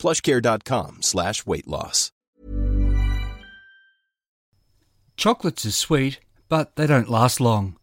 plushcare.com slash weight loss. Chocolates are sweet, but they don't last long.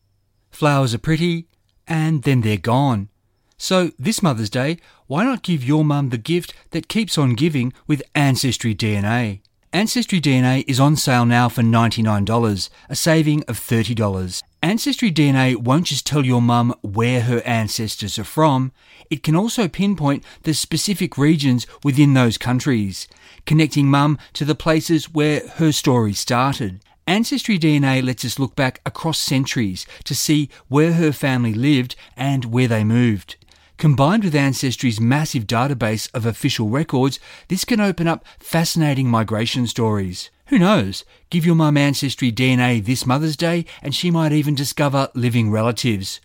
Flowers are pretty, and then they're gone. So, this Mother's Day, why not give your mum the gift that keeps on giving with Ancestry DNA? Ancestry DNA is on sale now for $99, a saving of $30. Ancestry DNA won't just tell your mum where her ancestors are from, it can also pinpoint the specific regions within those countries, connecting mum to the places where her story started. Ancestry DNA lets us look back across centuries to see where her family lived and where they moved. Combined with Ancestry's massive database of official records, this can open up fascinating migration stories. Who knows? Give your mum Ancestry DNA this Mother's Day and she might even discover living relatives.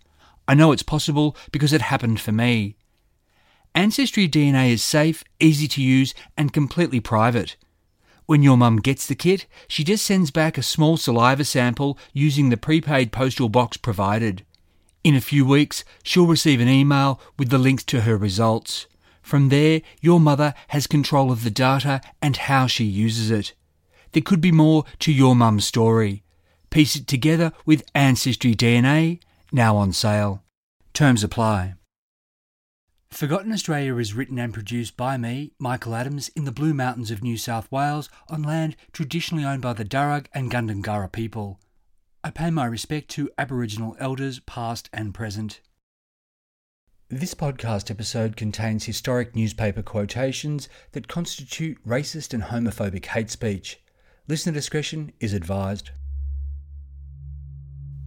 I know it's possible because it happened for me. Ancestry DNA is safe, easy to use, and completely private. When your mum gets the kit, she just sends back a small saliva sample using the prepaid postal box provided. In a few weeks, she'll receive an email with the links to her results. From there, your mother has control of the data and how she uses it. There could be more to your mum's story. Piece it together with Ancestry DNA, now on sale. Terms apply. Forgotten Australia is written and produced by me, Michael Adams, in the Blue Mountains of New South Wales on land traditionally owned by the Darug and Gundungurra people. I pay my respect to Aboriginal elders past and present. This podcast episode contains historic newspaper quotations that constitute racist and homophobic hate speech. Listener discretion is advised.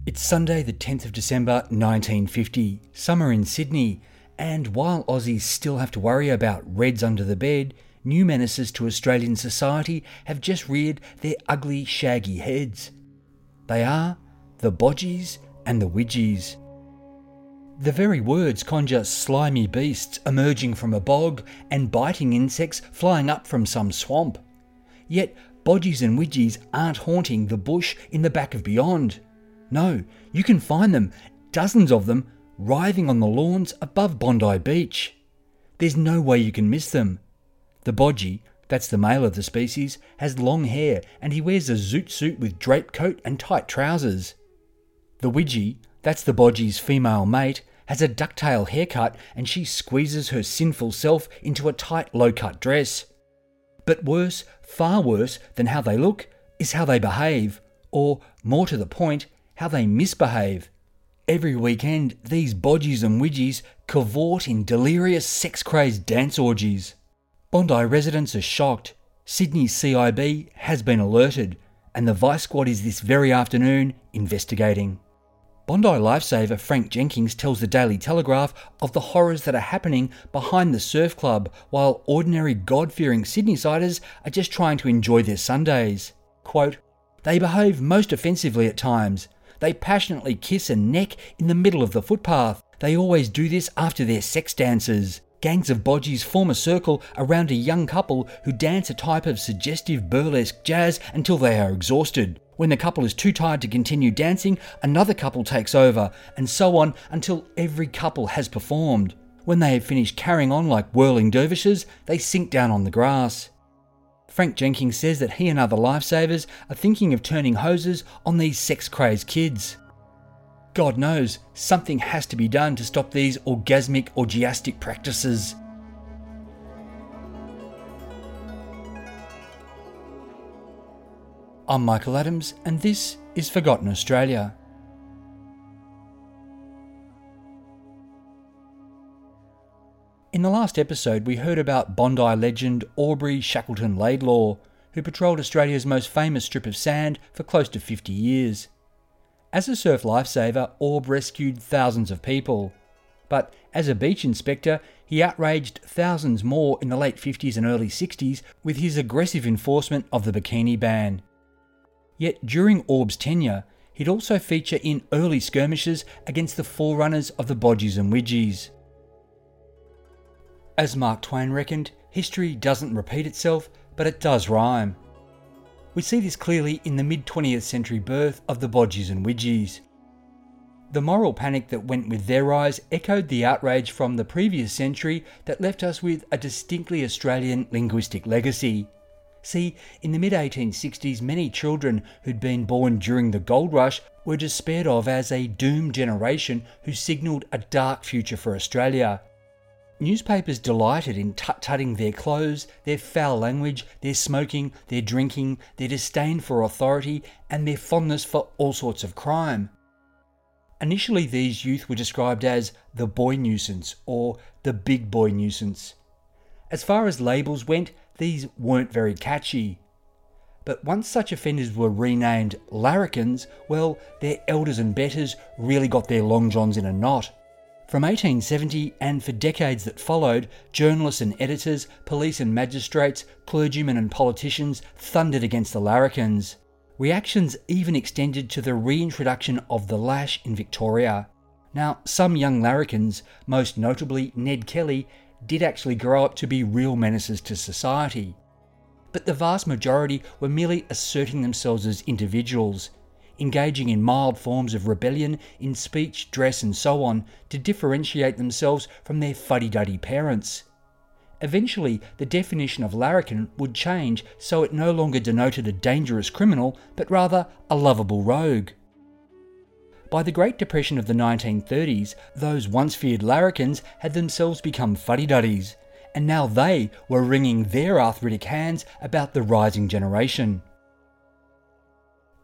It's Sunday, the 10th of December 1950, summer in Sydney, and while Aussies still have to worry about reds under the bed, new menaces to Australian society have just reared their ugly, shaggy heads. They are the bodgies and the widgies. The very words conjure slimy beasts emerging from a bog and biting insects flying up from some swamp. Yet bodgies and widgies aren't haunting the bush in the back of beyond. No, you can find them, dozens of them, writhing on the lawns above Bondi Beach. There's no way you can miss them. The bodgie, that's the male of the species, has long hair and he wears a zoot suit with draped coat and tight trousers. The widgie, that's the bodgie's female mate, has a ducktail haircut and she squeezes her sinful self into a tight low cut dress. But worse, far worse than how they look, is how they behave, or, more to the point, how they misbehave. Every weekend, these bodgies and widgies cavort in delirious sex crazed dance orgies. Bondi residents are shocked. Sydney's CIB has been alerted, and the Vice Squad is this very afternoon investigating. Bondi lifesaver Frank Jenkins tells the Daily Telegraph of the horrors that are happening behind the surf club while ordinary God fearing Sydneysiders are just trying to enjoy their Sundays. Quote, They behave most offensively at times. They passionately kiss and neck in the middle of the footpath. They always do this after their sex dances. Gangs of bodgies form a circle around a young couple who dance a type of suggestive burlesque jazz until they are exhausted. When the couple is too tired to continue dancing, another couple takes over, and so on until every couple has performed. When they have finished carrying on like whirling dervishes, they sink down on the grass. Frank Jenkins says that he and other lifesavers are thinking of turning hoses on these sex crazed kids. God knows, something has to be done to stop these orgasmic orgiastic practices. I'm Michael Adams, and this is Forgotten Australia. In the last episode, we heard about Bondi legend Aubrey Shackleton Laidlaw, who patrolled Australia's most famous strip of sand for close to 50 years. As a surf lifesaver, Aub rescued thousands of people. But as a beach inspector, he outraged thousands more in the late 50s and early 60s with his aggressive enforcement of the bikini ban. Yet during Aub's tenure, he'd also feature in early skirmishes against the forerunners of the Bodgies and Widgies. As Mark Twain reckoned, history doesn't repeat itself, but it does rhyme. We see this clearly in the mid 20th century birth of the Bodgies and Widgies. The moral panic that went with their rise echoed the outrage from the previous century that left us with a distinctly Australian linguistic legacy. See, in the mid 1860s, many children who'd been born during the gold rush were despaired of as a doomed generation who signalled a dark future for Australia. Newspapers delighted in tut tutting their clothes, their foul language, their smoking, their drinking, their disdain for authority, and their fondness for all sorts of crime. Initially, these youth were described as the boy nuisance or the big boy nuisance. As far as labels went, these weren't very catchy. But once such offenders were renamed larrikins, well, their elders and betters really got their long johns in a knot. From 1870 and for decades that followed, journalists and editors, police and magistrates, clergymen and politicians thundered against the larrikins. Reactions even extended to the reintroduction of the lash in Victoria. Now, some young larrikins, most notably Ned Kelly, did actually grow up to be real menaces to society. But the vast majority were merely asserting themselves as individuals, engaging in mild forms of rebellion in speech, dress, and so on to differentiate themselves from their fuddy duddy parents. Eventually, the definition of larrikin would change so it no longer denoted a dangerous criminal, but rather a lovable rogue. By the Great Depression of the 1930s, those once feared larrikins had themselves become fuddy-duddies, and now they were wringing their arthritic hands about the rising generation.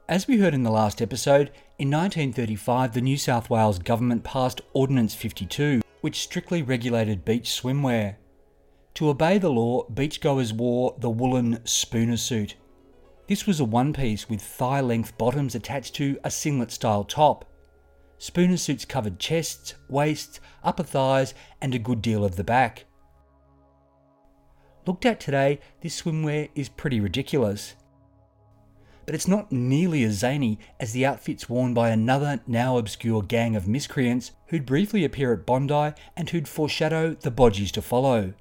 As we heard in the last episode, in 1935 the New South Wales government passed Ordinance 52, which strictly regulated beach swimwear. To obey the law, beachgoers wore the woolen spooner suit. This was a one piece with thigh length bottoms attached to a singlet style top. Spooner suits covered chests, waists, upper thighs, and a good deal of the back. Looked at today, this swimwear is pretty ridiculous. But it's not nearly as zany as the outfits worn by another now obscure gang of miscreants who'd briefly appear at Bondi and who'd foreshadow the bodgies to follow.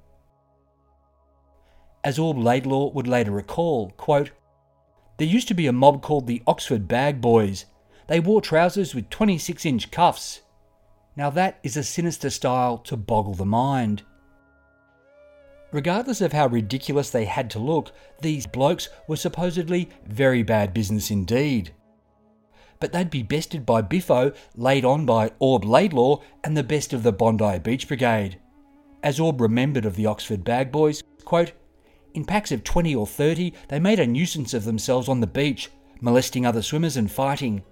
As Aub Laidlaw would later recall, quote, There used to be a mob called the Oxford Bag Boys. They wore trousers with 26 inch cuffs. Now that is a sinister style to boggle the mind. Regardless of how ridiculous they had to look, these blokes were supposedly very bad business indeed. But they'd be bested by Biffo, laid on by Aub Laidlaw, and the best of the Bondi Beach Brigade. As Aub remembered of the Oxford Bag Boys, quote, in packs of 20 or 30, they made a nuisance of themselves on the beach, molesting other swimmers and fighting.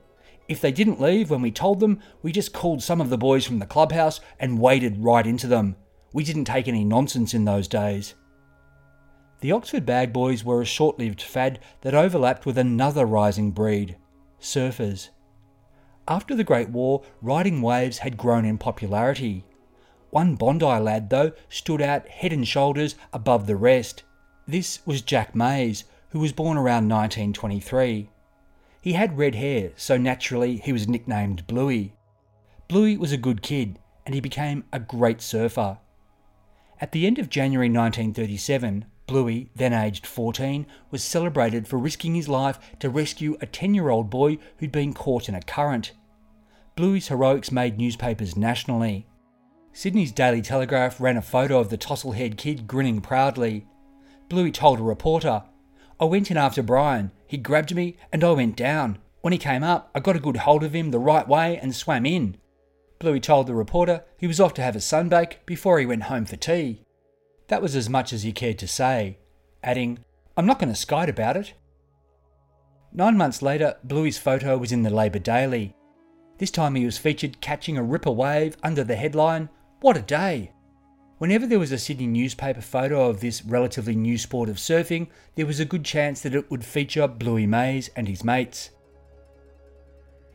If they didn't leave when we told them, we just called some of the boys from the clubhouse and waded right into them. We didn't take any nonsense in those days. The Oxford Bag Boys were a short lived fad that overlapped with another rising breed surfers. After the Great War, riding waves had grown in popularity. One Bondi lad, though, stood out head and shoulders above the rest. This was Jack Mays, who was born around 1923. He had red hair, so naturally he was nicknamed Bluey. Bluey was a good kid, and he became a great surfer. At the end of January 1937, Bluey, then aged 14, was celebrated for risking his life to rescue a 10 year old boy who'd been caught in a current. Bluey's heroics made newspapers nationally. Sydney's Daily Telegraph ran a photo of the tousle-haired kid grinning proudly. Bluey told a reporter, I went in after Brian. He grabbed me and I went down. When he came up, I got a good hold of him the right way and swam in. Bluey told the reporter he was off to have a sunbake before he went home for tea. That was as much as he cared to say, adding, I'm not going to skite about it. Nine months later, Bluey's photo was in the Labour Daily. This time he was featured catching a ripper wave under the headline, What a Day! Whenever there was a Sydney newspaper photo of this relatively new sport of surfing, there was a good chance that it would feature Bluey Mays and his mates.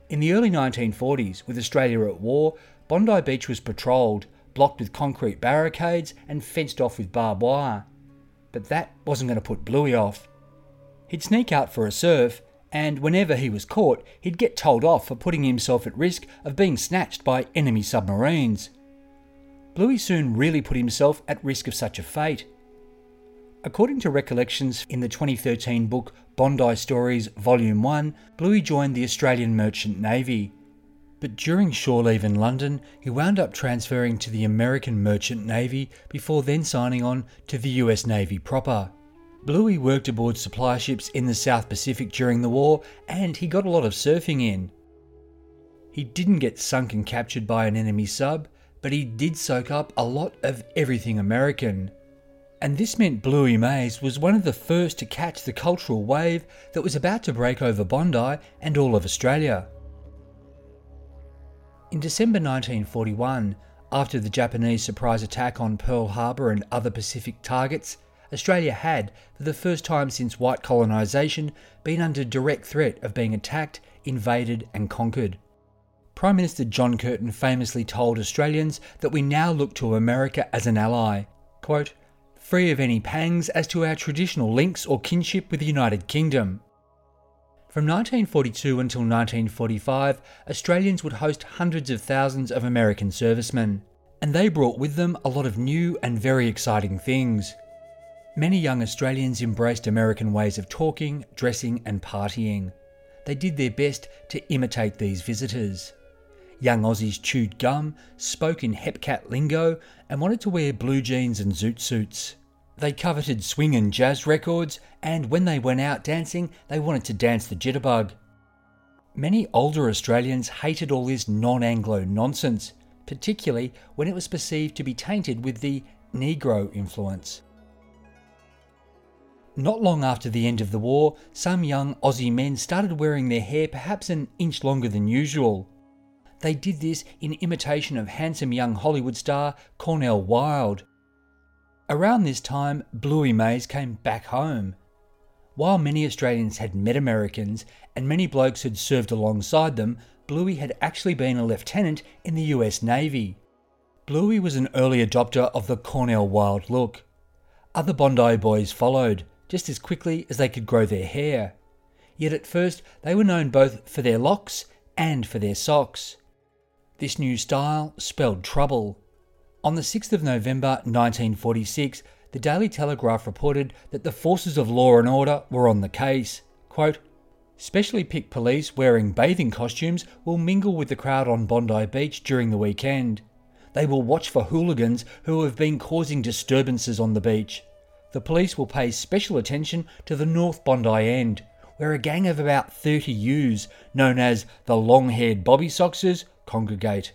In the early 1940s, with Australia at war, Bondi Beach was patrolled, blocked with concrete barricades and fenced off with barbed wire. But that wasn't going to put Bluey off. He'd sneak out for a surf, and whenever he was caught, he'd get told off for putting himself at risk of being snatched by enemy submarines. Bluey soon really put himself at risk of such a fate. According to recollections in the 2013 book Bondi Stories Volume 1, Bluey joined the Australian Merchant Navy. But during shore leave in London, he wound up transferring to the American Merchant Navy before then signing on to the US Navy proper. Bluey worked aboard supply ships in the South Pacific during the war and he got a lot of surfing in. He didn't get sunk and captured by an enemy sub, but he did soak up a lot of everything American. And this meant Bluey Mays was one of the first to catch the cultural wave that was about to break over Bondi and all of Australia. In December 1941, after the Japanese surprise attack on Pearl Harbor and other Pacific targets, Australia had, for the first time since white colonisation, been under direct threat of being attacked, invaded, and conquered. Prime Minister John Curtin famously told Australians that we now look to America as an ally. Quote, free of any pangs as to our traditional links or kinship with the United Kingdom. From 1942 until 1945, Australians would host hundreds of thousands of American servicemen, and they brought with them a lot of new and very exciting things. Many young Australians embraced American ways of talking, dressing, and partying. They did their best to imitate these visitors. Young Aussies chewed gum, spoke in hepcat lingo, and wanted to wear blue jeans and zoot suits. They coveted swing and jazz records, and when they went out dancing, they wanted to dance the jitterbug. Many older Australians hated all this non Anglo nonsense, particularly when it was perceived to be tainted with the Negro influence. Not long after the end of the war, some young Aussie men started wearing their hair perhaps an inch longer than usual. They did this in imitation of handsome young Hollywood star Cornel Wilde. Around this time, Bluey Mays came back home. While many Australians had met Americans and many blokes had served alongside them, Bluey had actually been a lieutenant in the US Navy. Bluey was an early adopter of the Cornel Wilde look. Other Bondi boys followed, just as quickly as they could grow their hair. Yet at first they were known both for their locks and for their socks. This new style spelled trouble. On the 6th of November 1946, the Daily Telegraph reported that the forces of law and order were on the case. Quote, Specially picked police wearing bathing costumes will mingle with the crowd on Bondi Beach during the weekend. They will watch for hooligans who have been causing disturbances on the beach. The police will pay special attention to the North Bondi end, where a gang of about 30 youths, known as the long haired Bobby Soxers, congregate.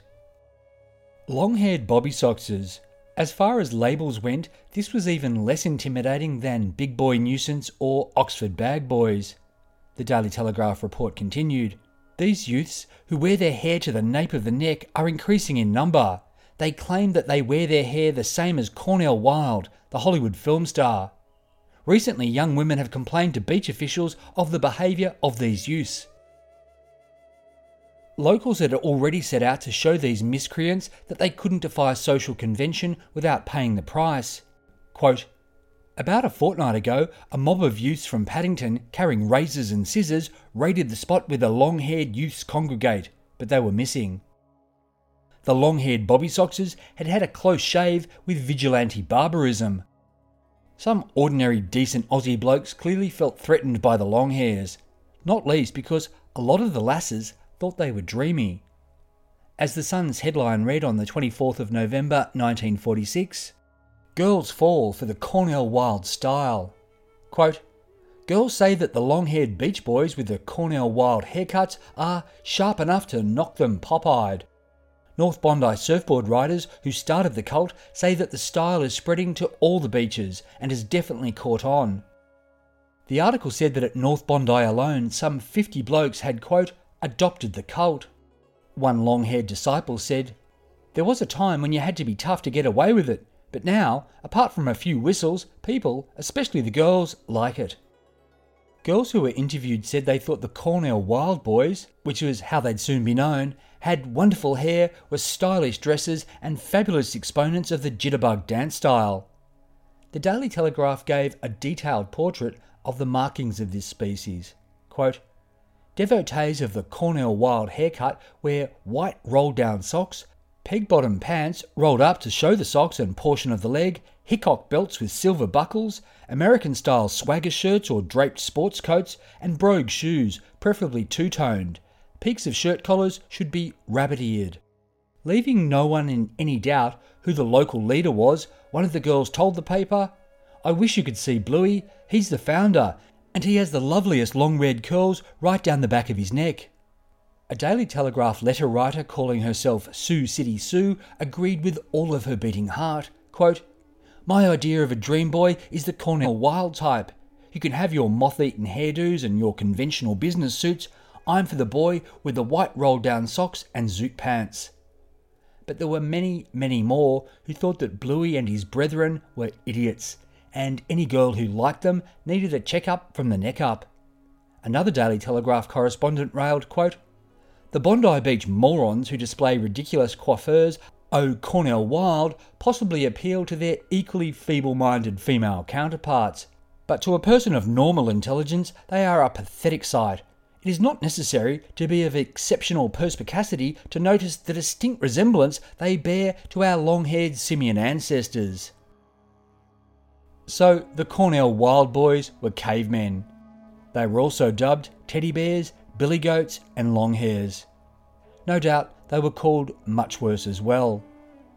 Long haired Bobby Soxers. As far as labels went, this was even less intimidating than Big Boy Nuisance or Oxford Bag Boys. The Daily Telegraph report continued. These youths, who wear their hair to the nape of the neck, are increasing in number. They claim that they wear their hair the same as Cornel Wilde, the Hollywood film star. Recently, young women have complained to beach officials of the behaviour of these youths. Locals had already set out to show these miscreants that they couldn't defy social convention without paying the price. Quote, about a fortnight ago, a mob of youths from Paddington carrying razors and scissors raided the spot where the long haired youths congregate, but they were missing. The long haired Bobby Soxers had had a close shave with vigilante barbarism. Some ordinary decent Aussie blokes clearly felt threatened by the long hairs, not least because a lot of the lasses thought they were dreamy. As the Sun's headline read on the 24th of November 1946, Girls fall for the Cornel Wilde style. Quote, Girls say that the long haired beach boys with the Cornel Wilde haircuts are sharp enough to knock them pop eyed. North Bondi surfboard riders who started the cult say that the style is spreading to all the beaches and has definitely caught on. The article said that at North Bondi alone, some 50 blokes had, quote, adopted the cult. One long haired disciple said, There was a time when you had to be tough to get away with it, but now, apart from a few whistles, people, especially the girls, like it. Girls who were interviewed said they thought the Cornel Wilde Boys, which was how they'd soon be known, had wonderful hair, were stylish dresses, and fabulous exponents of the jitterbug dance style. The Daily Telegraph gave a detailed portrait of the markings of this species. Quote, Devotees of the Cornel Wilde haircut wear white rolled down socks, peg bottom pants rolled up to show the socks and portion of the leg, Hickok belts with silver buckles, American style swagger shirts or draped sports coats, and brogue shoes, preferably two toned. Peaks of shirt collars should be rabbit eared. Leaving no one in any doubt who the local leader was, one of the girls told the paper, I wish you could see Bluey. He's the founder, and he has the loveliest long red curls right down the back of his neck. A Daily Telegraph letter writer calling herself Sioux City Sue agreed with all of her beating heart. Quote, my idea of a dream boy is the Cornel Wilde type. You can have your moth eaten hairdos and your conventional business suits. I'm for the boy with the white rolled down socks and zoot pants. But there were many, many more who thought that Bluey and his brethren were idiots, and any girl who liked them needed a check-up from the neck up. Another Daily Telegraph correspondent railed, quote, The Bondi Beach morons who display ridiculous coiffures O. Oh, Cornel Wilde possibly appeal to their equally feeble minded female counterparts, but to a person of normal intelligence they are a pathetic sight. It is not necessary to be of exceptional perspicacity to notice the distinct resemblance they bear to our long haired simian ancestors. So, the Cornel Wilde Boys were cavemen. They were also dubbed teddy bears, billy goats, and long hairs. No doubt they were called much worse as well.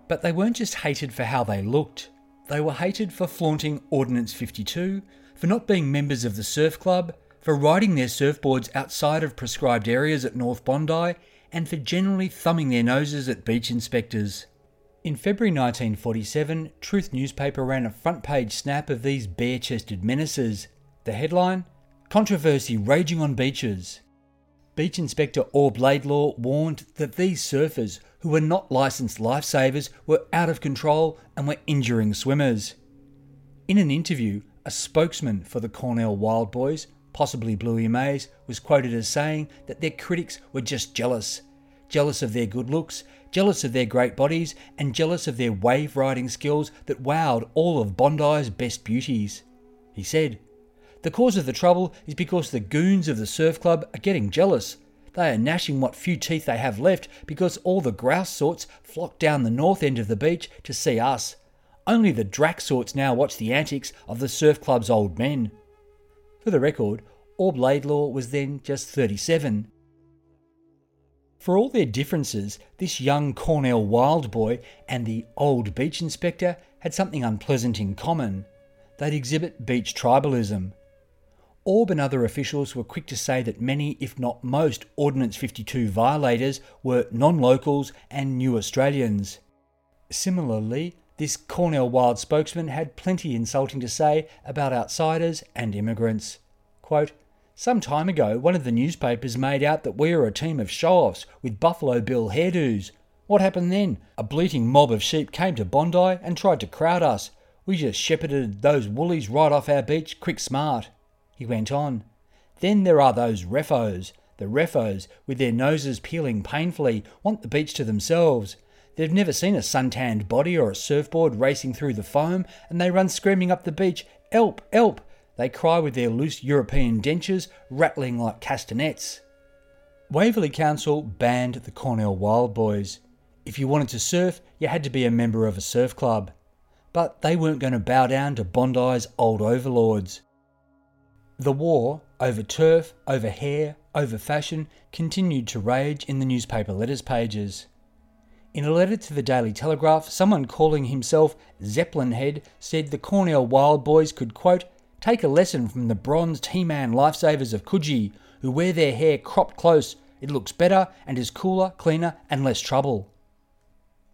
But they weren't just hated for how they looked, they were hated for flaunting Ordinance 52, for not being members of the surf club, for riding their surfboards outside of prescribed areas at North Bondi, and for generally thumbing their noses at beach inspectors. In February 1947, Truth newspaper ran a front page snap of these bare chested menaces. The headline Controversy raging on beaches. Beach Inspector Aub Laidlaw warned that these surfers, who were not licensed lifesavers, were out of control and were injuring swimmers. In an interview, a spokesman for the Cornel Wilde Boys, possibly Bluey Mays, was quoted as saying that their critics were just jealous. Jealous of their good looks, jealous of their great bodies, and jealous of their wave riding skills that wowed all of Bondi's best beauties. He said, the cause of the trouble is because the goons of the surf club are getting jealous. They are gnashing what few teeth they have left because all the grouse sorts flock down the north end of the beach to see us. Only the drac sorts now watch the antics of the surf club's old men. For the record, Aub Laidlaw was then just 37. For all their differences, this young Cornel Wilde boy and the old beach inspector had something unpleasant in common. They'd exhibit beach tribalism. Aub and other officials were quick to say that many, if not most, Ordinance 52 violators were non locals and new Australians. Similarly, this Cornel Wilde spokesman had plenty insulting to say about outsiders and immigrants. Quote, some time ago, one of the newspapers made out that we were a team of show offs with Buffalo Bill hairdos. What happened then? A bleating mob of sheep came to Bondi and tried to crowd us. We just shepherded those woolies right off our beach quick smart. He went on. Then there are those refos. The refos, with their noses peeling painfully, want the beach to themselves. They've never seen a suntanned body or a surfboard racing through the foam, and they run screaming up the beach, Help! Help! They cry with their loose European dentures, rattling like castanets. Waverley Council banned the Cornel Wilde Boys. If you wanted to surf, you had to be a member of a surf club. But they weren't going to bow down to Bondi's old overlords. The war over turf, over hair, over fashion continued to rage in the newspaper letters pages. In a letter to the Daily Telegraph, someone calling himself Zeppelin Head said the Cornel Wilde Boys could, quote, take a lesson from the bronzed He Man lifesavers of Coogee, who wear their hair cropped close. It looks better and is cooler, cleaner, and less trouble.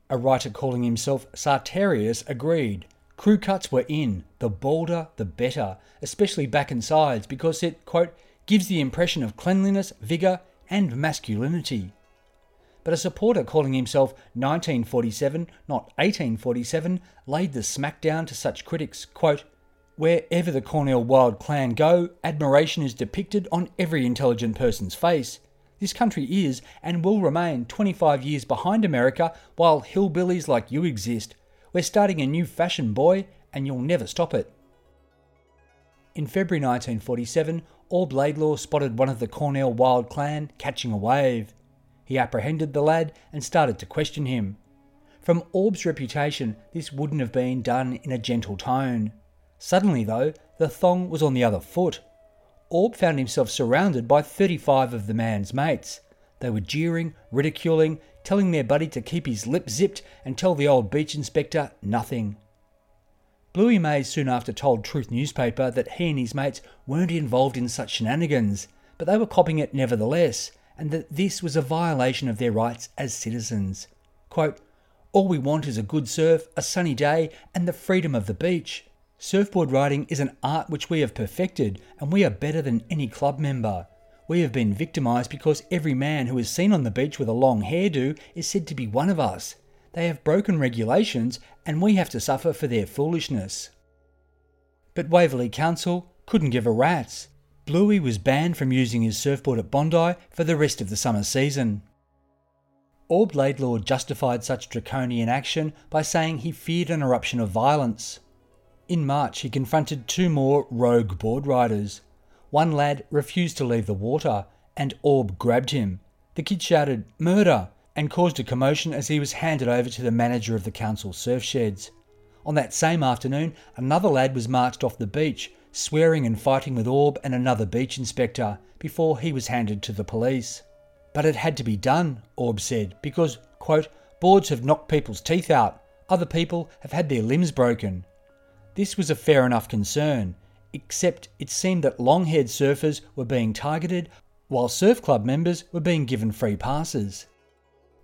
A writer calling himself Sartorius agreed. Crew cuts were in, the bolder the better, especially back and sides, because it, quote, gives the impression of cleanliness, vigour, and masculinity. But a supporter calling himself 1947, not 1847, laid the smackdown to such critics, quote, Wherever the Cornel Wilde clan go, admiration is depicted on every intelligent person's face. This country is and will remain 25 years behind America while hillbillies like you exist. We're starting a new fashion, boy, and you'll never stop it. In February 1947, Aub Laidlaw spotted one of the Cornel Wilde clan catching a wave. He apprehended the lad and started to question him. From Aub's reputation, this wouldn't have been done in a gentle tone. Suddenly, though, the thong was on the other foot. Aub found himself surrounded by 35 of the man's mates. They were jeering, ridiculing, telling their buddy to keep his lip zipped and tell the old beach inspector nothing. Bluey Mays soon after told Truth newspaper that he and his mates weren't involved in such shenanigans, but they were copying it nevertheless, and that this was a violation of their rights as citizens. Quote, All we want is a good surf, a sunny day, and the freedom of the beach. Surfboard riding is an art which we have perfected, and we are better than any club member. We have been victimised because every man who is seen on the beach with a long hairdo is said to be one of us. They have broken regulations, and we have to suffer for their foolishness. But Waverley Council couldn't give a rat's. Bluey was banned from using his surfboard at Bondi for the rest of the summer season. Aub Laidlaw justified such draconian action by saying he feared an eruption of violence. In March, he confronted two more rogue board riders. One lad refused to leave the water, and Aub grabbed him. The kid shouted, Murder! and caused a commotion as he was handed over to the manager of the council surf sheds. On that same afternoon, another lad was marched off the beach, swearing and fighting with Aub and another beach inspector, before he was handed to the police. But it had to be done, Aub said, because, quote, boards have knocked people's teeth out, other people have had their limbs broken. This was a fair enough concern, except it seemed that long haired surfers were being targeted while surf club members were being given free passes.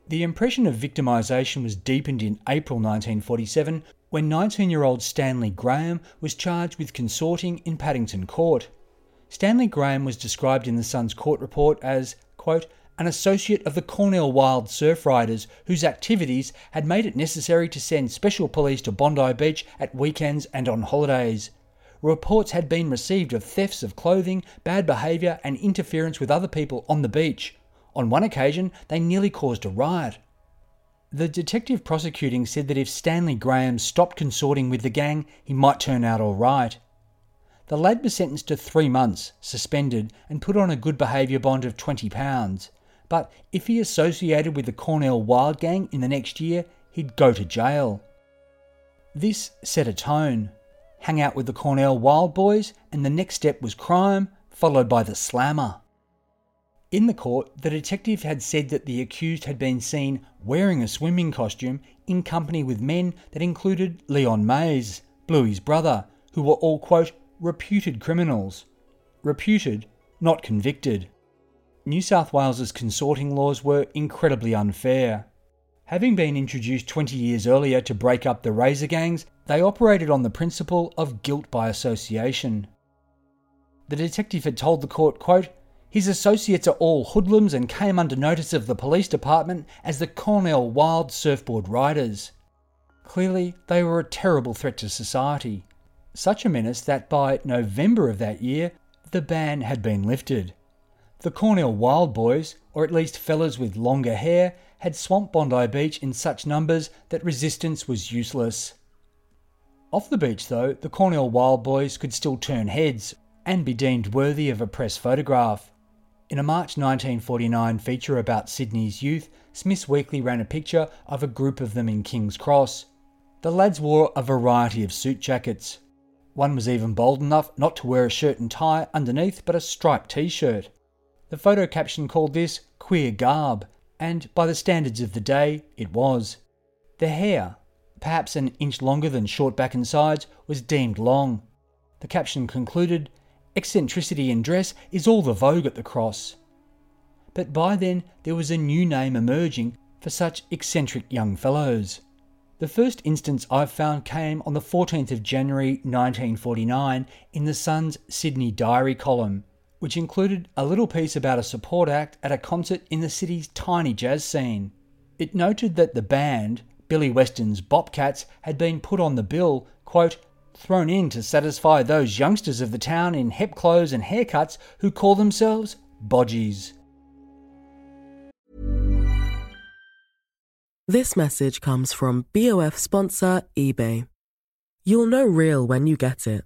The impression of victimisation was deepened in April 1947 when 19 year old Stanley Graham was charged with consorting in Paddington Court. Stanley Graham was described in the Sun's court report as, quote, an associate of the Cornel Wilde Surf Riders whose activities had made it necessary to send special police to Bondi Beach at weekends and on holidays. Reports had been received of thefts of clothing, bad behaviour, and interference with other people on the beach. On one occasion, they nearly caused a riot. The detective prosecuting said that if Stanley Graham stopped consorting with the gang, he might turn out all right. The lad was sentenced to three months, suspended, and put on a good behaviour bond of £20 but if he associated with the Cornel Wilde Gang in the next year, he'd go to jail. This set a tone. Hang out with the Cornel Wilde Boys, and the next step was crime, followed by the slammer. In the court, the detective had said that the accused had been seen wearing a swimming costume in company with men that included Leon Mays, Bluey's brother, who were all, quote, reputed criminals. Reputed, not convicted. New South Wales's consorting laws were incredibly unfair. Having been introduced 20 years earlier to break up the razor gangs, they operated on the principle of guilt by association. The detective had told the court, quote, his associates are all hoodlums and came under notice of the police department as the Cornel Wilde Surfboard Riders. Clearly, they were a terrible threat to society. Such a menace that by November of that year, the ban had been lifted. The Cornel Wilde Boys, or at least fellas with longer hair, had swamped Bondi Beach in such numbers that resistance was useless. Off the beach, though, the Cornel Wilde Boys could still turn heads and be deemed worthy of a press photograph. In a March 1949 feature about Sydney's youth, Smith's Weekly ran a picture of a group of them in King's Cross. The lads wore a variety of suit jackets. One was even bold enough not to wear a shirt and tie underneath but a striped t shirt. The photo caption called this queer garb, and by the standards of the day, it was. The hair, perhaps an inch longer than short back and sides, was deemed long. The caption concluded Eccentricity in dress is all the vogue at the cross. But by then, there was a new name emerging for such eccentric young fellows. The first instance I've found came on the 14th of January 1949 in the Sun's Sydney Diary column which included a little piece about a support act at a concert in the city's tiny jazz scene. It noted that the band, Billy Weston's Bobcats, had been put on the bill, quote, thrown in to satisfy those youngsters of the town in hep clothes and haircuts who call themselves bodgies. This message comes from BOF sponsor eBay. You'll know real when you get it.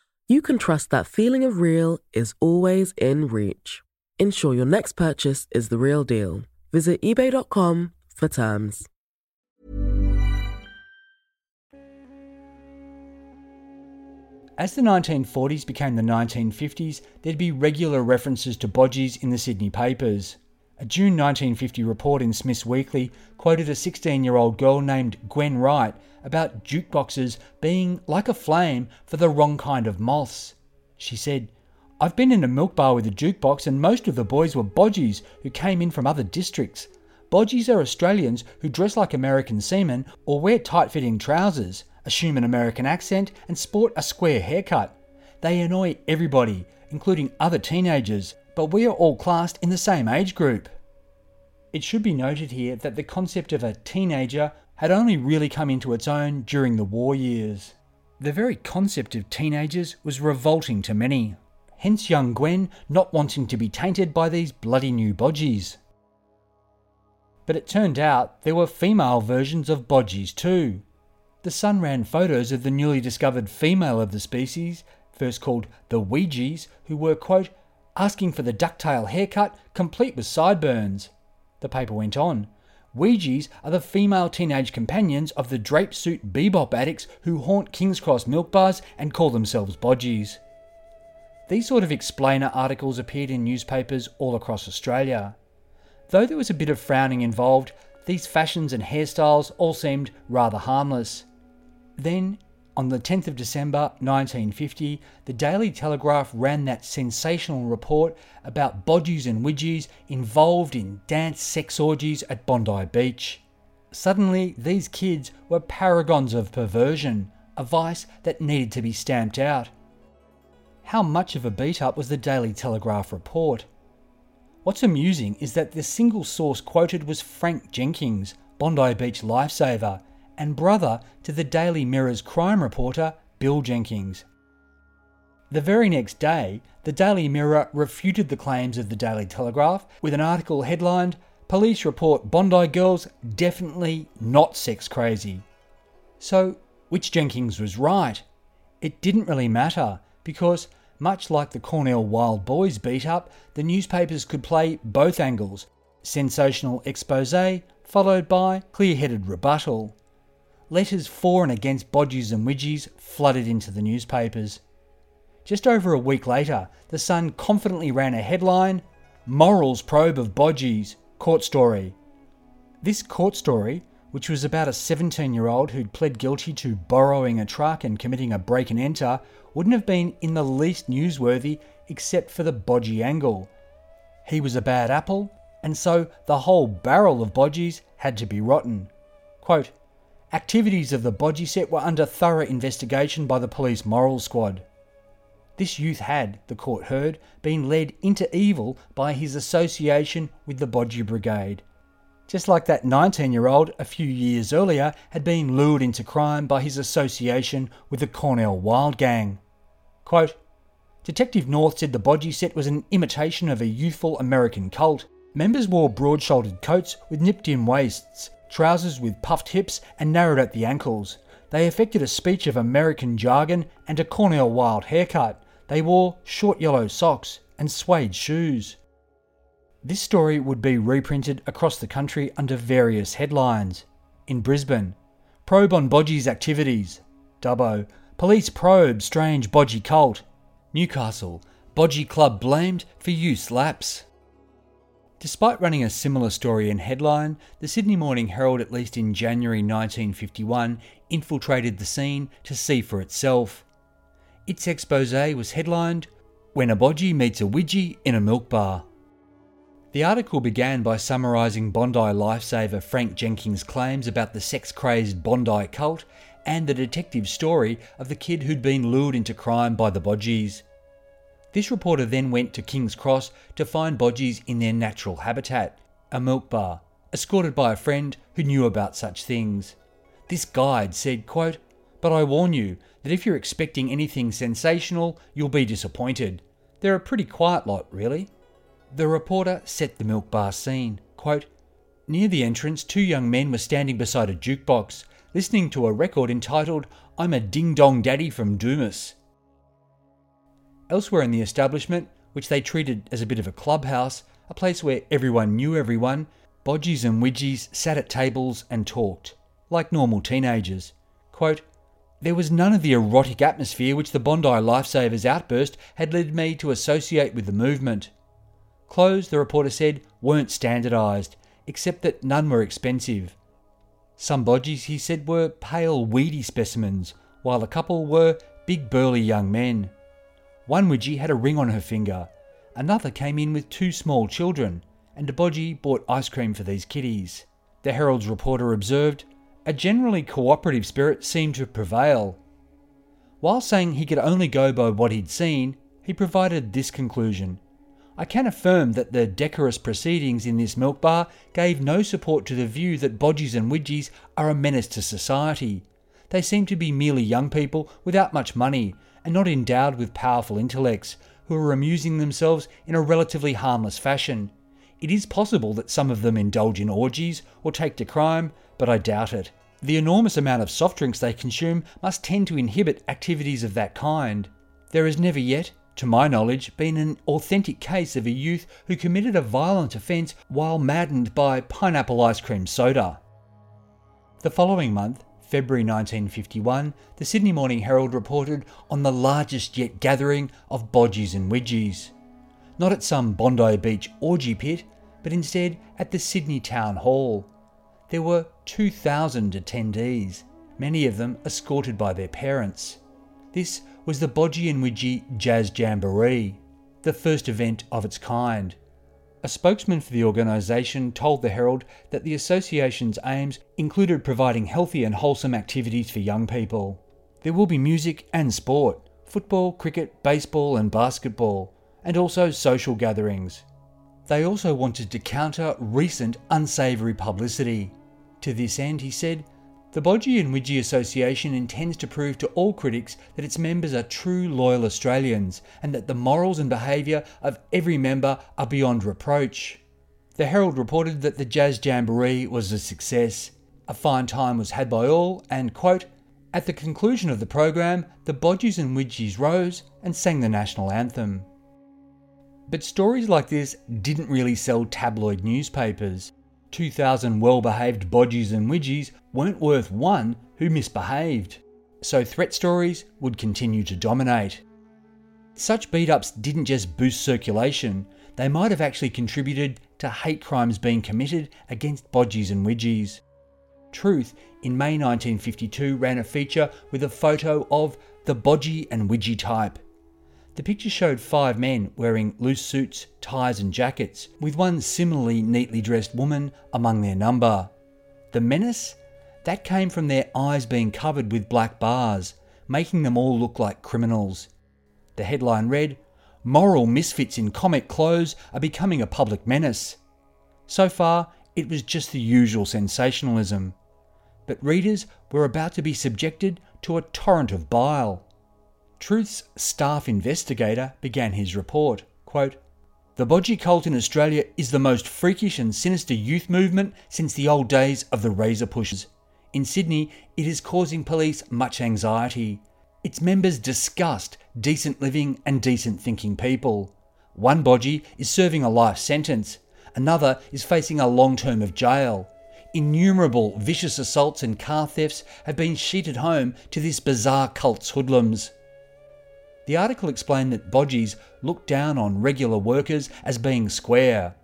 you can trust that feeling of real is always in reach. Ensure your next purchase is the real deal. Visit eBay.com for terms. As the 1940s became the 1950s, there'd be regular references to bodgies in the Sydney papers. A June 1950 report in Smith's Weekly quoted a 16 year old girl named Gwen Wright about jukeboxes being like a flame for the wrong kind of moths. She said, I've been in a milk bar with a jukebox, and most of the boys were bodgies who came in from other districts. Bodgies are Australians who dress like American seamen or wear tight fitting trousers, assume an American accent, and sport a square haircut. They annoy everybody, including other teenagers, but we are all classed in the same age group. It should be noted here that the concept of a teenager had only really come into its own during the war years. The very concept of teenagers was revolting to many, hence young Gwen not wanting to be tainted by these bloody new bodgies. But it turned out there were female versions of bodgies too. The Sun ran photos of the newly discovered female of the species, first called the Weegies, who were, quote, asking for the ducktail haircut, complete with sideburns. The paper went on. Weegies are the female teenage companions of the drape suit bebop addicts who haunt King's Cross milk bars and call themselves bodgies. These sort of explainer articles appeared in newspapers all across Australia. Though there was a bit of frowning involved, these fashions and hairstyles all seemed rather harmless. Then, on the 10th of December 1950, the Daily Telegraph ran that sensational report about bodgies and widgies involved in dance sex orgies at Bondi Beach. Suddenly, these kids were paragons of perversion, a vice that needed to be stamped out. How much of a beat up was the Daily Telegraph report? What's amusing is that the single source quoted was Frank Jenkins, Bondi Beach lifesaver, and brother to the Daily Mirror's crime reporter, Bill Jenkins. The very next day, the Daily Mirror refuted the claims of the Daily Telegraph with an article headlined Police report Bondi girls definitely not sex crazy. So, which Jenkins was right? It didn't really matter because, much like the Cornel Wilde Boys beat up, the newspapers could play both angles sensational expose followed by clear headed rebuttal letters for and against bodgies and widgies flooded into the newspapers. Just over a week later, The Sun confidently ran a headline Morals Probe of Bodgies, Court Story. This court story, which was about a 17 year old who'd pled guilty to borrowing a truck and committing a break and enter, wouldn't have been in the least newsworthy except for the bodgy angle. He was a bad apple, and so the whole barrel of bodgies had to be rotten. Quote, Activities of the Bodgy set were under thorough investigation by the police moral squad. This youth had, the court heard, been led into evil by his association with the Bodgy Brigade. Just like that 19 year old a few years earlier had been lured into crime by his association with the Cornel Wilde Gang. Quote, Detective North said the Bodgy set was an imitation of a youthful American cult. Members wore broad shouldered coats with nipped in waists, trousers with puffed hips and narrowed at the ankles. They affected a speech of American jargon and a Cornel Wilde haircut. They wore short yellow socks and suede shoes. This story would be reprinted across the country under various headlines. In Brisbane, probe on Bodgy's activities. Dubbo, police probe strange Bodgy cult. Newcastle, Bodgy club blamed for use lapse. Despite running a similar story and headline, the Sydney Morning Herald, at least in January 1951, infiltrated the scene to see for itself. Its expose was headlined, When a Bodgie Meets a Widgie in a Milk Bar. The article began by summarising Bondi lifesaver Frank Jenkins' claims about the sex crazed Bondi cult and the detective story of the kid who'd been lured into crime by the Bodgies. This reporter then went to King's Cross to find Bodgies in their natural habitat, a milk bar, escorted by a friend who knew about such things. This guide said, quote, But I warn you that if you're expecting anything sensational, you'll be disappointed. They're a pretty quiet lot, really. The reporter set the milk bar scene. Quote, Near the entrance, two young men were standing beside a jukebox, listening to a record entitled I'm a Ding Dong Daddy from Dumas. Elsewhere in the establishment, which they treated as a bit of a clubhouse, a place where everyone knew everyone, Bodgies and Widgies sat at tables and talked, like normal teenagers. Quote, there was none of the erotic atmosphere which the Bondi Lifesavers outburst had led me to associate with the movement. Clothes, the reporter said, weren't standardised, except that none were expensive. Some bodgies, he said, were pale, weedy specimens, while a couple were big, burly young men. One widgie had a ring on her finger, another came in with two small children, and a bodgie bought ice cream for these kiddies. The Herald's reporter observed, a generally cooperative spirit seemed to prevail. While saying he could only go by what he'd seen, he provided this conclusion I can affirm that the decorous proceedings in this milk bar gave no support to the view that bodgies and widgies are a menace to society. They seem to be merely young people without much money and not endowed with powerful intellects who are amusing themselves in a relatively harmless fashion. It is possible that some of them indulge in orgies or take to crime, but I doubt it. The enormous amount of soft drinks they consume must tend to inhibit activities of that kind. There has never yet to my knowledge, been an authentic case of a youth who committed a violent offence while maddened by pineapple ice cream soda. The following month, February 1951, the Sydney Morning Herald reported on the largest yet gathering of bodgies and widgies. Not at some Bondi Beach orgy pit, but instead at the Sydney Town Hall. There were 2,000 attendees, many of them escorted by their parents. This was the Bodgie and Widgie Jazz Jamboree, the first event of its kind. A spokesman for the organisation told the Herald that the association's aims included providing healthy and wholesome activities for young people. There will be music and sport football, cricket, baseball, and basketball, and also social gatherings. They also wanted to counter recent unsavoury publicity. To this end, he said, the Bodgie and Widgie Association intends to prove to all critics that its members are true loyal Australians and that the morals and behaviour of every member are beyond reproach. The Herald reported that the Jazz Jamboree was a success. A fine time was had by all, and, quote, at the conclusion of the program, the Bodgies and Widgies rose and sang the national anthem. But stories like this didn't really sell tabloid newspapers. 2,000 well behaved bodgies and widgies weren't worth one who misbehaved. So threat stories would continue to dominate. Such beat ups didn't just boost circulation, they might have actually contributed to hate crimes being committed against bodgies and widgies. Truth in May 1952 ran a feature with a photo of the bodgie and widgie type. The picture showed five men wearing loose suits, ties, and jackets, with one similarly neatly dressed woman among their number. The menace? That came from their eyes being covered with black bars, making them all look like criminals. The headline read Moral misfits in comic clothes are becoming a public menace. So far, it was just the usual sensationalism. But readers were about to be subjected to a torrent of bile. Truth's staff investigator began his report. Quote, the Bodgie cult in Australia is the most freakish and sinister youth movement since the old days of the razor pushers. In Sydney, it is causing police much anxiety. Its members disgust decent living and decent thinking people. One bodgie is serving a life sentence, another is facing a long term of jail. Innumerable vicious assaults and car thefts have been sheeted home to this bizarre cult's hoodlums. The article explained that bodgies looked down on regular workers as being square,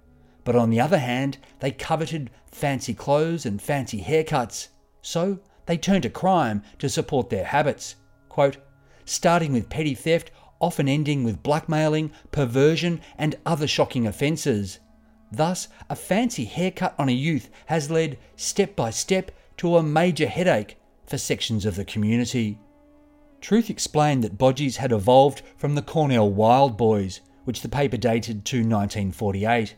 but on the other hand, they coveted fancy clothes and fancy haircuts, so they turned to crime to support their habits. Quote, starting with petty theft, often ending with blackmailing, perversion, and other shocking offences. Thus, a fancy haircut on a youth has led, step by step, to a major headache for sections of the community. Truth explained that bodgies had evolved from the Cornel Wilde Boys, which the paper dated to 1948.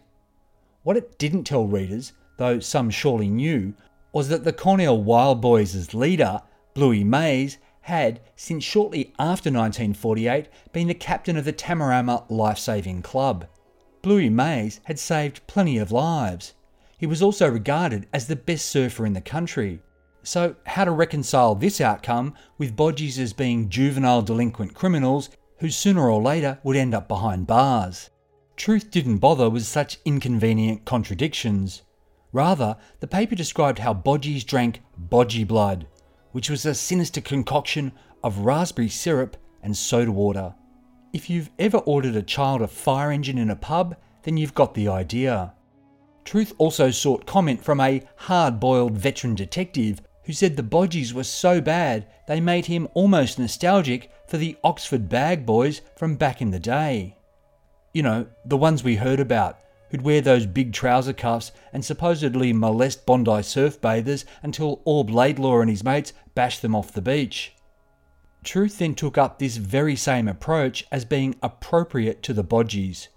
What it didn't tell readers, though some surely knew, was that the Cornel Wilde Boys' leader, Bluey Mays, had, since shortly after 1948, been the captain of the Tamarama Life Saving Club. Bluey Mays had saved plenty of lives. He was also regarded as the best surfer in the country. So, how to reconcile this outcome with bodgies as being juvenile delinquent criminals who sooner or later would end up behind bars? Truth didn't bother with such inconvenient contradictions. Rather, the paper described how bodgies drank bodgy blood, which was a sinister concoction of raspberry syrup and soda water. If you've ever ordered a child a fire engine in a pub, then you've got the idea. Truth also sought comment from a hard boiled veteran detective who said the bodgies were so bad they made him almost nostalgic for the Oxford bag boys from back in the day. You know, the ones we heard about, who'd wear those big trouser cuffs and supposedly molest Bondi surf bathers until Aub Laidlaw and his mates bashed them off the beach. Truth then took up this very same approach as being appropriate to the bodgies.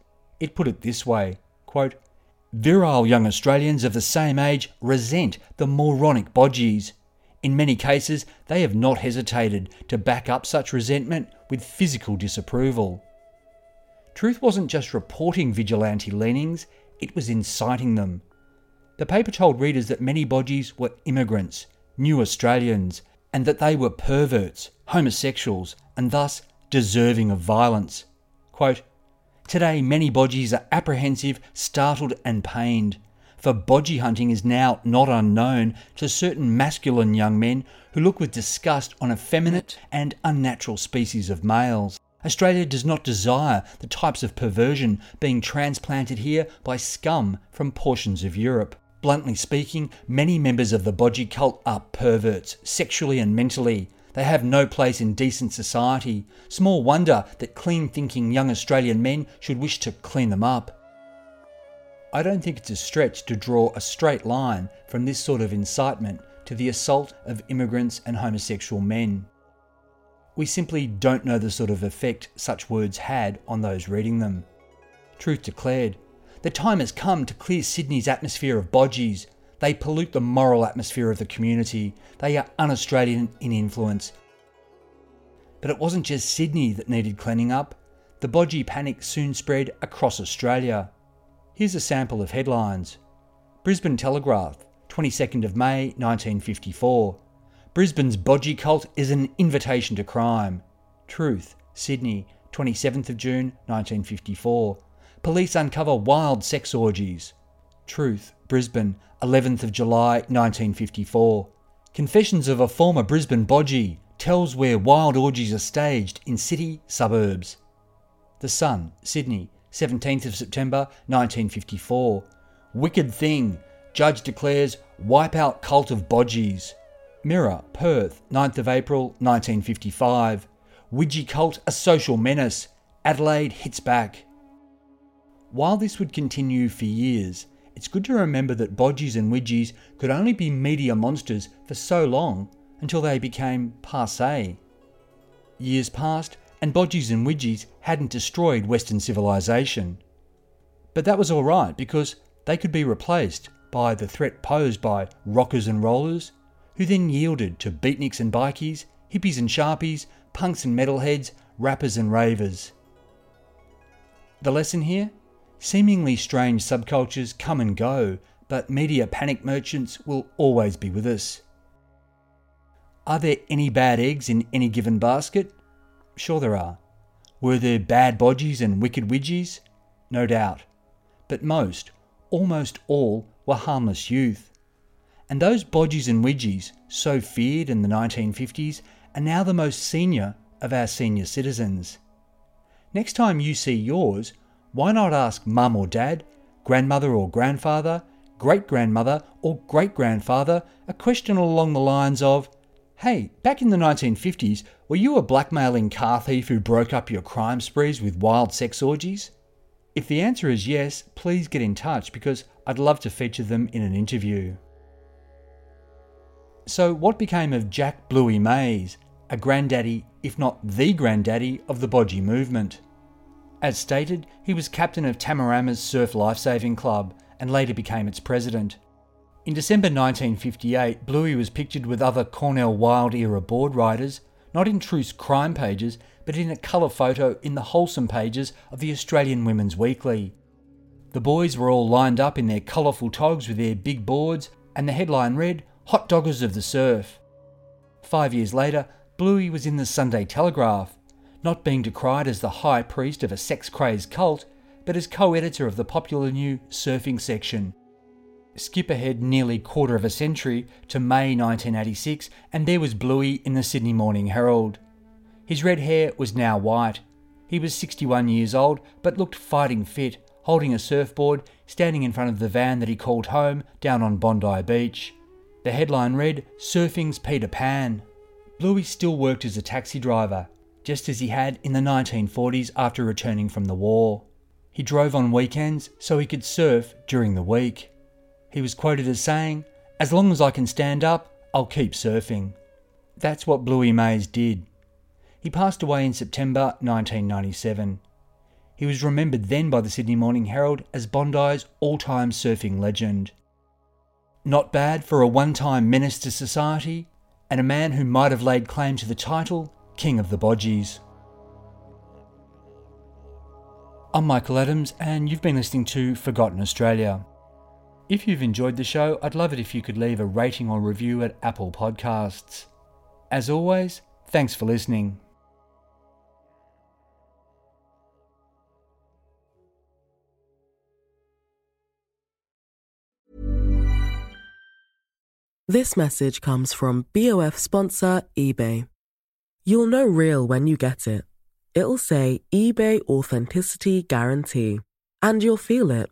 It put it this way quote, Virile young Australians of the same age resent the moronic bodgies. In many cases, they have not hesitated to back up such resentment with physical disapproval. Truth wasn't just reporting vigilante leanings, it was inciting them. The paper told readers that many bodgies were immigrants, new Australians, and that they were perverts, homosexuals, and thus deserving of violence. Quote, Today, many bodgies are apprehensive, startled, and pained. For bodgy hunting is now not unknown to certain masculine young men who look with disgust on effeminate and unnatural species of males. Australia does not desire the types of perversion being transplanted here by scum from portions of Europe. Bluntly speaking, many members of the bodgy cult are perverts, sexually and mentally. They have no place in decent society. Small wonder that clean thinking young Australian men should wish to clean them up. I don't think it's a stretch to draw a straight line from this sort of incitement to the assault of immigrants and homosexual men. We simply don't know the sort of effect such words had on those reading them. Truth declared, the time has come to clear Sydney's atmosphere of bodgies. They pollute the moral atmosphere of the community. They are un Australian in influence. But it wasn't just Sydney that needed cleaning up. The bodgy panic soon spread across Australia. Here's a sample of headlines Brisbane Telegraph, 22nd of May 1954. Brisbane's bodgy cult is an invitation to crime. Truth, Sydney, 27th of June 1954. Police uncover wild sex orgies. Truth, Brisbane, 11th of July 1954. Confessions of a former Brisbane bodgie tells where wild orgies are staged in city suburbs. The Sun, Sydney, 17th of September 1954. Wicked thing. Judge declares wipeout cult of bodgies. Mirror, Perth, 9th of April 1955. Widgie cult a social menace. Adelaide hits back. While this would continue for years, it's good to remember that bodgies and widgies could only be media monsters for so long until they became passe. Years passed, and bodgies and widgies hadn't destroyed Western civilization. But that was alright because they could be replaced by the threat posed by rockers and rollers, who then yielded to beatniks and bikies, hippies and sharpies, punks and metalheads, rappers and ravers. The lesson here? Seemingly strange subcultures come and go, but media panic merchants will always be with us. Are there any bad eggs in any given basket? Sure, there are. Were there bad bodgies and wicked widgies? No doubt. But most, almost all, were harmless youth. And those bodgies and widgies, so feared in the 1950s, are now the most senior of our senior citizens. Next time you see yours, why not ask mum or dad, grandmother or grandfather, great grandmother or great grandfather a question along the lines of, Hey, back in the 1950s, Were you a blackmailing car thief who broke up your crime sprees with wild sex orgies? If the answer is yes, please get in touch because I'd love to feature them in an interview. So, what became of Jack Bluey Mays, a granddaddy, if not the granddaddy, of the Bodgie movement? As stated, he was captain of Tamarama's Surf Lifesaving Club and later became its president. In December 1958, Bluey was pictured with other Cornel Wilde era board riders, not in true crime pages, but in a colour photo in the wholesome pages of the Australian Women's Weekly. The boys were all lined up in their colourful togs with their big boards, and the headline read, Hot Doggers of the Surf. Five years later, Bluey was in the Sunday Telegraph, not being decried as the high priest of a sex crazed cult, but as co editor of the popular new surfing section. Skip ahead nearly quarter of a century to May 1986, and there was Bluey in the Sydney Morning Herald. His red hair was now white. He was 61 years old, but looked fighting fit, holding a surfboard, standing in front of the van that he called home down on Bondi Beach. The headline read, Surfing's Peter Pan. Bluey still worked as a taxi driver, just as he had in the 1940s after returning from the war. He drove on weekends so he could surf during the week. He was quoted as saying, As long as I can stand up, I'll keep surfing. That's what Bluey Mays did. He passed away in September 1997. He was remembered then by the Sydney Morning Herald as Bondi's all time surfing legend. Not bad for a one time menace to society and a man who might have laid claim to the title King of the Bodgies. I'm Michael Adams, and you've been listening to Forgotten Australia. If you've enjoyed the show, I'd love it if you could leave a rating or review at Apple Podcasts. As always, thanks for listening. This message comes from BOF sponsor eBay. You'll know real when you get it. It'll say eBay Authenticity Guarantee. And you'll feel it.